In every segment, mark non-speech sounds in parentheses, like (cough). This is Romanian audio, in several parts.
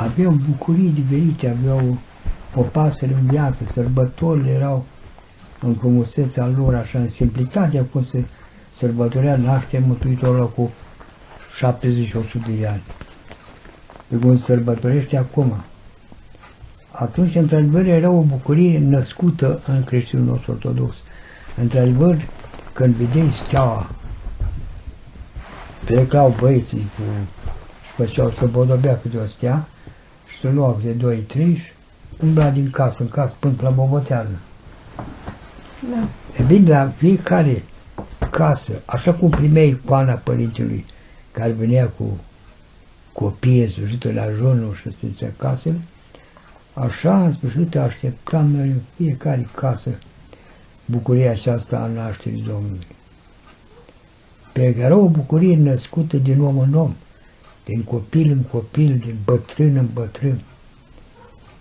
aveau bucuriți diferite, aveau o pasăre în viață, sărbătorile erau în frumusețea lor, așa, în simplitatea cum se sărbătorea nașterea Mântuitorului cu 70 100 de ani. Pe cum sărbătorește acum. Atunci, într-adevăr, era o bucurie născută în creștinul nostru ortodox. Într-adevăr, când vedeai steaua, plecau băieții cu, și făceau să bodobea câte o stea și se luau de doi, trei și umbla din casă în casă până la bobotează. Da. E bine, la fiecare casă, așa cum primeai icoana părintelui care venea cu copii slujită la jonul și sfințea casele, așa în sfârșit așteptam noi în fiecare casă bucuria aceasta a nașterii Domnului. Pe care o bucurie născută din om în om, din copil în copil, din bătrân în bătrân.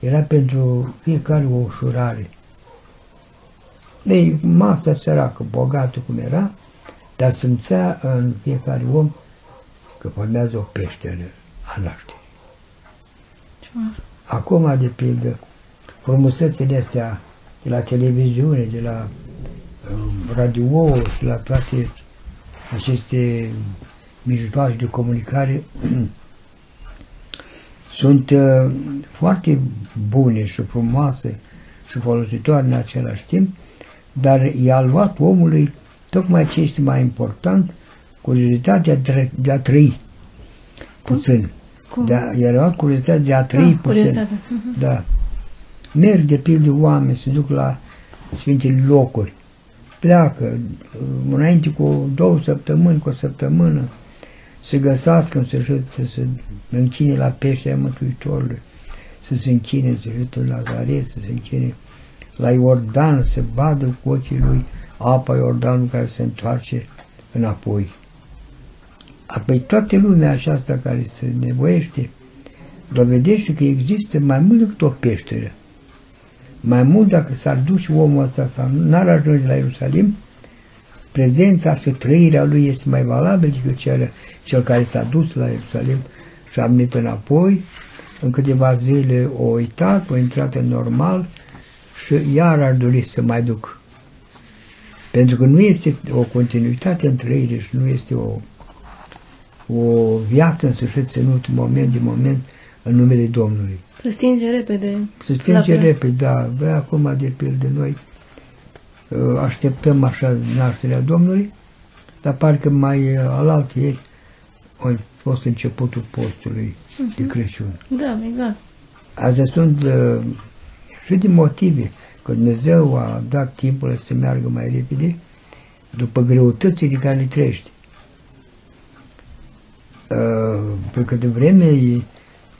Era pentru fiecare o ușurare. Ei, masa săracă, bogată cum era, dar simțea în fiecare om că formează o peșteră a nașterii. Acum, de pildă, frumusețele astea de la televiziune, de la um, radio și la toate aceste mijloace de comunicare (clears throat) sunt uh, foarte bune și frumoase și folositoare în același timp, dar i-a luat omului tocmai ce este mai important, curiozitatea de a trăi puțin. Cum? De a, i-a luat curiozitatea de a trăi Ah, puțin. curiozitatea. Mhm. Da. Merg de pildă oameni, se duc la Sfintele locuri. Pleacă uh, înainte cu două săptămâni, cu o săptămână, să găsească în sfârșit să se închine la peștera Mântuitorului, să se închine în sfârșitul Lazaret, să se închine la Iordan, să vadă cu ochii lui apa Iordanului care se întoarce înapoi. Apoi toată lumea aceasta care se nevoiește dovedește că există mai mult decât o peșteră. Mai mult dacă s-ar duce omul ăsta sau n-ar ajunge la Ierusalim, prezența și trăirea lui este mai valabil decât cel, cel care s-a dus la Ierusalim și a venit înapoi, în câteva zile o uitat, o intrat în normal și iar ar dori să mai duc. Pentru că nu este o continuitate în trăire și nu este o, o viață în sfârșit ținut moment de moment în numele Domnului. Se stinge repede. Se stinge la- repede, da. Bă, acum, de pildă, noi uh, așteptăm așa nașterea Domnului, dar parcă mai uh, alaltă ieri a fost începutul postului de Crăciun. Da, exact. Astea sunt uh, și din motive că Dumnezeu a dat timpul să meargă mai repede după greutățile care le trăiește. Uh, pe câte vreme,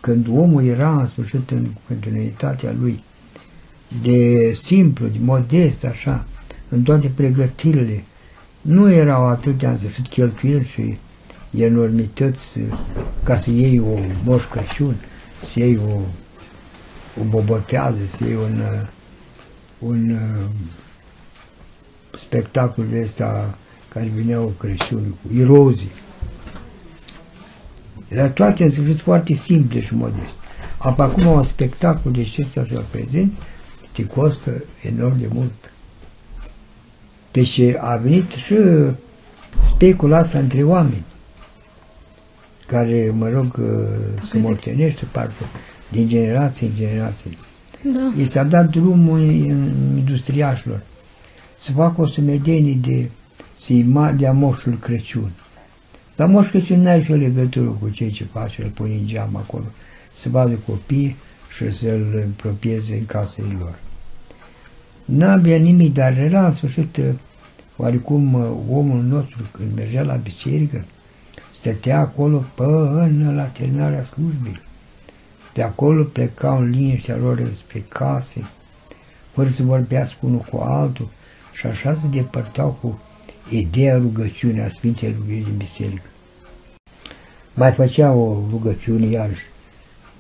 când omul era în sfârșit în continuitatea lui, de simplu, de modest, așa, în toate pregătirile, nu erau atâtea în sfârșit cheltuieli și enormități ca să iei o moș Crăciun, să iei o, o bobotează, să iei un, uh, un uh, spectacol de ăsta care vineau Crăciun cu irozii. Era toate în sfârșit foarte simple și modeste. Apoi acum un spectacol de acestea să prezenți te costă enorm de mult. Deci a venit și specula asta între oameni care, mă rog, se moștenește parcă din generație în generație. Da. I s-a dat drumul în industriașilor să facă o sumedenie de, să-i ma- dea moșul Crăciun. Dar moșul Crăciun n-are și o legătură cu cei ce face, îl pune în geam acolo, să vadă copii și să-l împropieze în casele lor. N-avea nimic, dar era în sfârșit oarecum omul nostru când mergea la biserică, stătea acolo până la terminarea slujbei. De acolo plecau în liniștea lor spre case, fără să vorbească unul cu altul și așa se depărtau cu ideea rugăciunii a Sfintei Rugări din biserică. Mai făcea o rugăciune iarăși,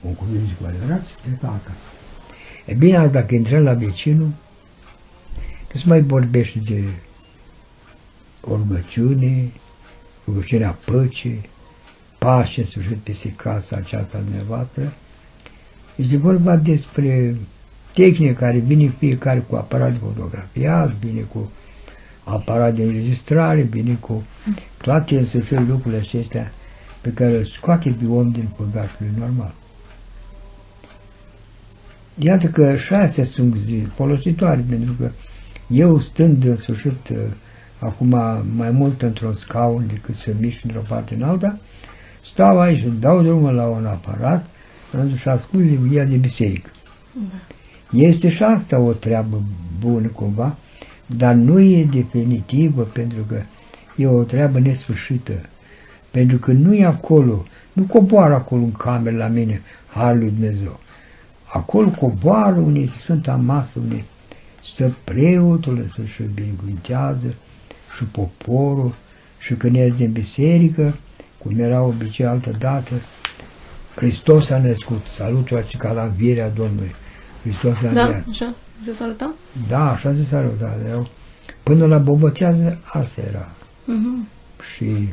un cuvânt cu adevărat și pleca acasă. E bine, azi dacă intrăm la vecinul, că se mai vorbește de o rugăciune, rugăciunea păcii, pace în sfârșit peste casa aceasta dumneavoastră, Este vorba despre tehnică care vine fiecare cu aparat de fotografiat, vine cu aparat de înregistrare, vine cu toate însășuri lucrurile acestea pe care îl scoate pe om din păgașul normal. Iată că și astea sunt folositoare, pentru că eu stând în sfârșit uh, acum mai mult într-un scaun decât să mișc într-o parte în alta, stau aici, dau drumul la un aparat și ascult ea de biserică. Da. Este și asta o treabă bună cumva, dar nu e definitivă pentru că e o treabă nesfârșită. Pentru că nu e acolo, nu coboară acolo în cameră la mine, Harul lui Dumnezeu. Acolo coboară unde se Sfânta Masă, unde stă preotul, să-și binecuvântează și poporul și când ies din biserică, cum era obicei altă dată, Hristos a născut, salutul ca la învierea Domnului. Hristos a Da, așa se saluta? Da, așa se saluta. Până la bobotează, asta era. Uh-huh. Și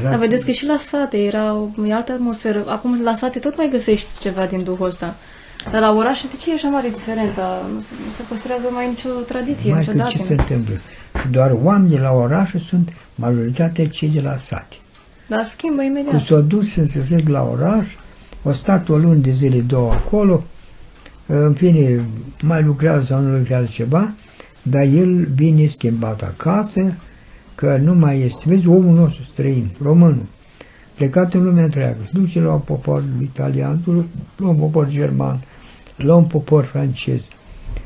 era... Dar vedeți că și la sate era o altă atmosferă. Acum la sate tot mai găsești ceva din duhul ăsta. Dar la oraș, de ce e așa mare diferența? Nu se, nu se păstrează mai nicio tradiție, mai niciodată. ce se întâmplă? Doar oamenii de la oraș sunt majoritatea cei de la sate. Dar schimbă imediat. Când s-au dus să se la oraș, au stat o lună de zile, două acolo, în fine, mai lucrează sau nu lucrează ceva, dar el vine schimbat acasă, că nu mai este. Vezi, omul nostru străin, românul, plecat în lumea întreagă, se duce la un popor italian, la un popor german, la un popor francez,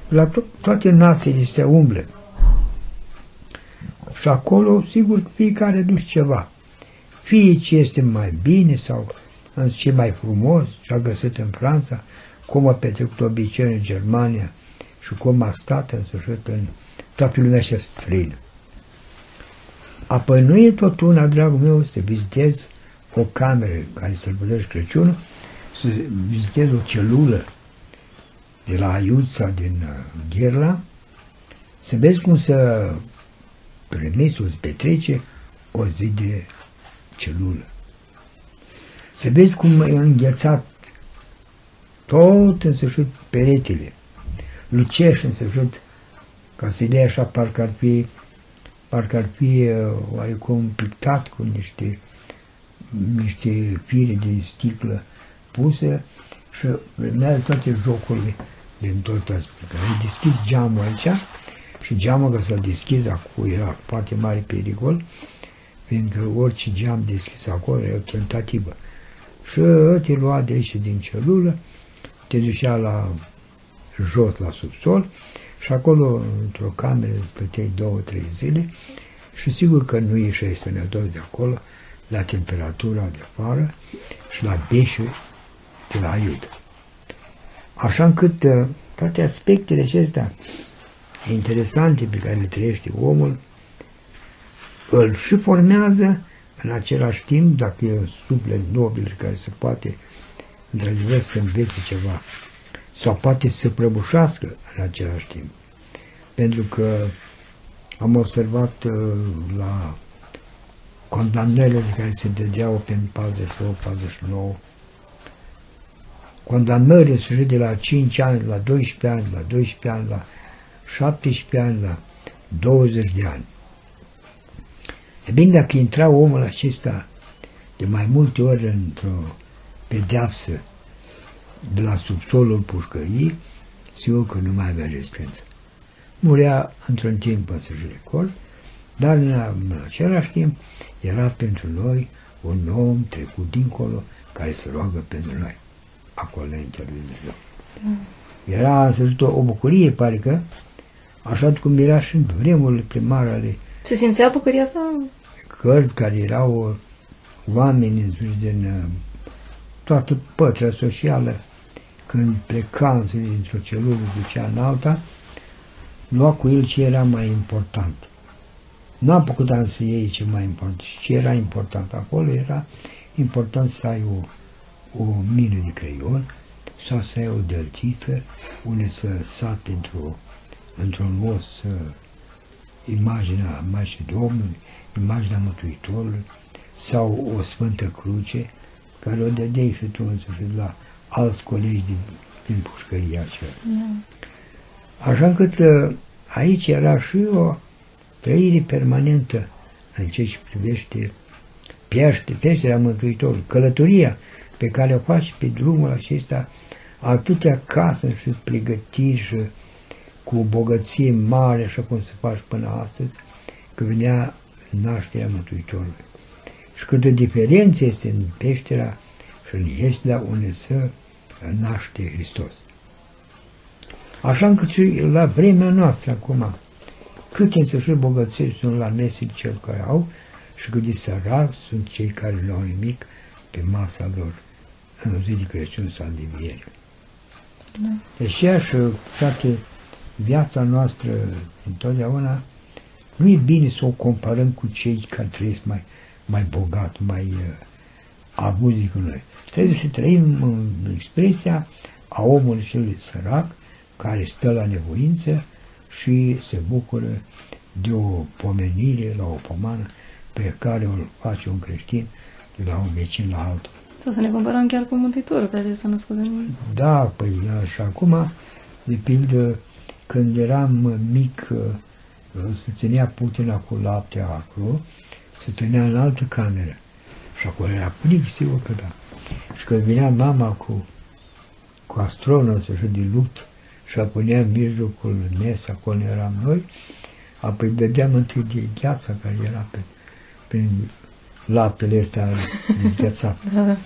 la to- toate națiile se umble. Și acolo, sigur, fiecare duce ceva. Fie ce este mai bine sau ce mai frumos și-a găsit în Franța, cum a petrecut obiceiul în Germania și cum a stat în sfârșit în toată lumea și străină. Apoi nu e tot una, dragul meu, să vizitez o cameră care sărbătorește Crăciunul, să vizitez o celulă de la Aiuța din uh, Gherla, să vezi cum să remisul se petrece o zi de celulă. Să vezi cum e înghețat tot în sfârșit peretele, luceș în sfârșit, ca să dea așa, parcă ar fi, parcă ar fi uh, oarecum pictat cu niște, niște fire de sticlă puse și urmează toate jocurile din tot asta. Ai deschis geamul aici și geamul că să-l deschizi acum era foarte mare pericol, fiindcă orice geam deschis acolo e o tentativă. Și te lua de aici din celulă, te ducea la jos, la subsol, și acolo, într-o cameră, stăteai două, trei zile și sigur că nu ieșai sănătos de acolo, la temperatura de afară și la beșul de la iud. Așa încât uh, toate aspectele acestea interesante pe care le trăiește omul, îl și formează în același timp, dacă e un suflet nobil care se poate într-adevăr să învețe ceva sau poate să prăbușească în același timp. Pentru că am observat uh, la condamnările care se dădeau pe 48-49, condamnările se de la 5 ani, la 12 ani, la 12 ani, la 17 ani, la 20 de ani. E bine, dacă intra omul acesta de mai multe ori într-o pedeapsă de la subsolul pușcării, sigur că nu mai avea rezistență. Murea într-un timp în recol, dar în, în același timp era pentru noi un om trecut dincolo care se roagă pentru noi, acolo înaintea lui Dumnezeu. Mm. Era în o, o bucurie, pare că, așa cum era și în vremurile primare ale... Se simțea bucuria asta? Cărți care erau oameni din uh, toată pătrea socială, când pleca dintr-o celulă, ducea în alta, lua cu el ce era mai important. Nu a putut să iei ce mai important. Ce era important acolo era important să ai o, o mină de creion sau să ai o dăltiță unde să sapi într-o, într-un os imaginea Maicii Domnului, imaginea Mântuitorului sau o Sfântă Cruce care o dădeai și tu însuși la alți colegi din, din pușcăria aceea. Da. Așa încât uh, aici era și o trăire permanentă în ce ce privește pește, peșterea Mântuitorului, călătoria pe care o faci pe drumul acesta, atâtea case și pregătiri și cu o bogăție mare, așa cum se face până astăzi, că venea nașterea Mântuitorului. Și cât de diferență este în peștera și în Iesla unde se naște Hristos. Așa încât și la vremea noastră acum, cât însă și bogățiri sunt la mesic cel care au și cât de sărac sunt cei care nu au nimic pe masa lor în zi de Crăciun sau de viere. Da. Deci ea și toată viața noastră întotdeauna nu e bine să o comparăm cu cei care trăiesc mai, mai bogat, mai uh, avuți decât noi. Trebuie să trăim în expresia a omului cel sărac care stă la nevoință și se bucură de o pomenire la o pomană pe care o face un creștin de la un vecin la altul. Sau să ne comparăm chiar cu Mântuitorul care s-a născut în noi. Da, păi da, și acum, de pildă, când eram mic, uh, se ținea putina cu lapte acolo, se ținea în altă cameră. Și acolo era plic, sigur că da. Și când vinea mama cu, cu astronă și de lut și a punea în mijlocul mes, acolo eram noi, apoi dădeam întâi de gheața care era pe, prin laptele ăsta dezghețat. (laughs)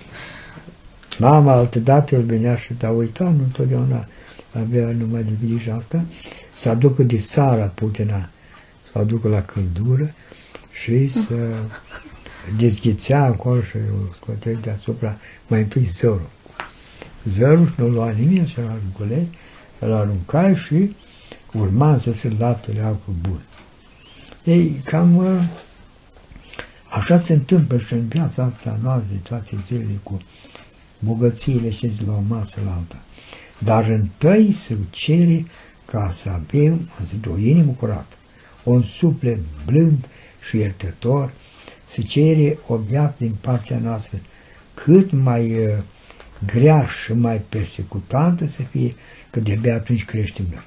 Mama altădată îl venea și da uita, nu întotdeauna avea numai de grijă asta, să aducă de sara putina, să aducă la căldură și să dezghețea acolo și o scotea deasupra mai întâi zărul. Zărul nu lua nimic, și la gulei, îl aruncai și urma să se laptele apă bun. Ei, cam uh, așa se întâmplă și în viața asta noastră, toate zilele, cu bogățiile și de la o masă la alta. Dar întâi se cere ca să avem o inimă curată, un suflet blând și iertător, se cere o viață din partea noastră cât mai uh, grea și mai persecutantă să fie, că de-abia atunci creștem noi.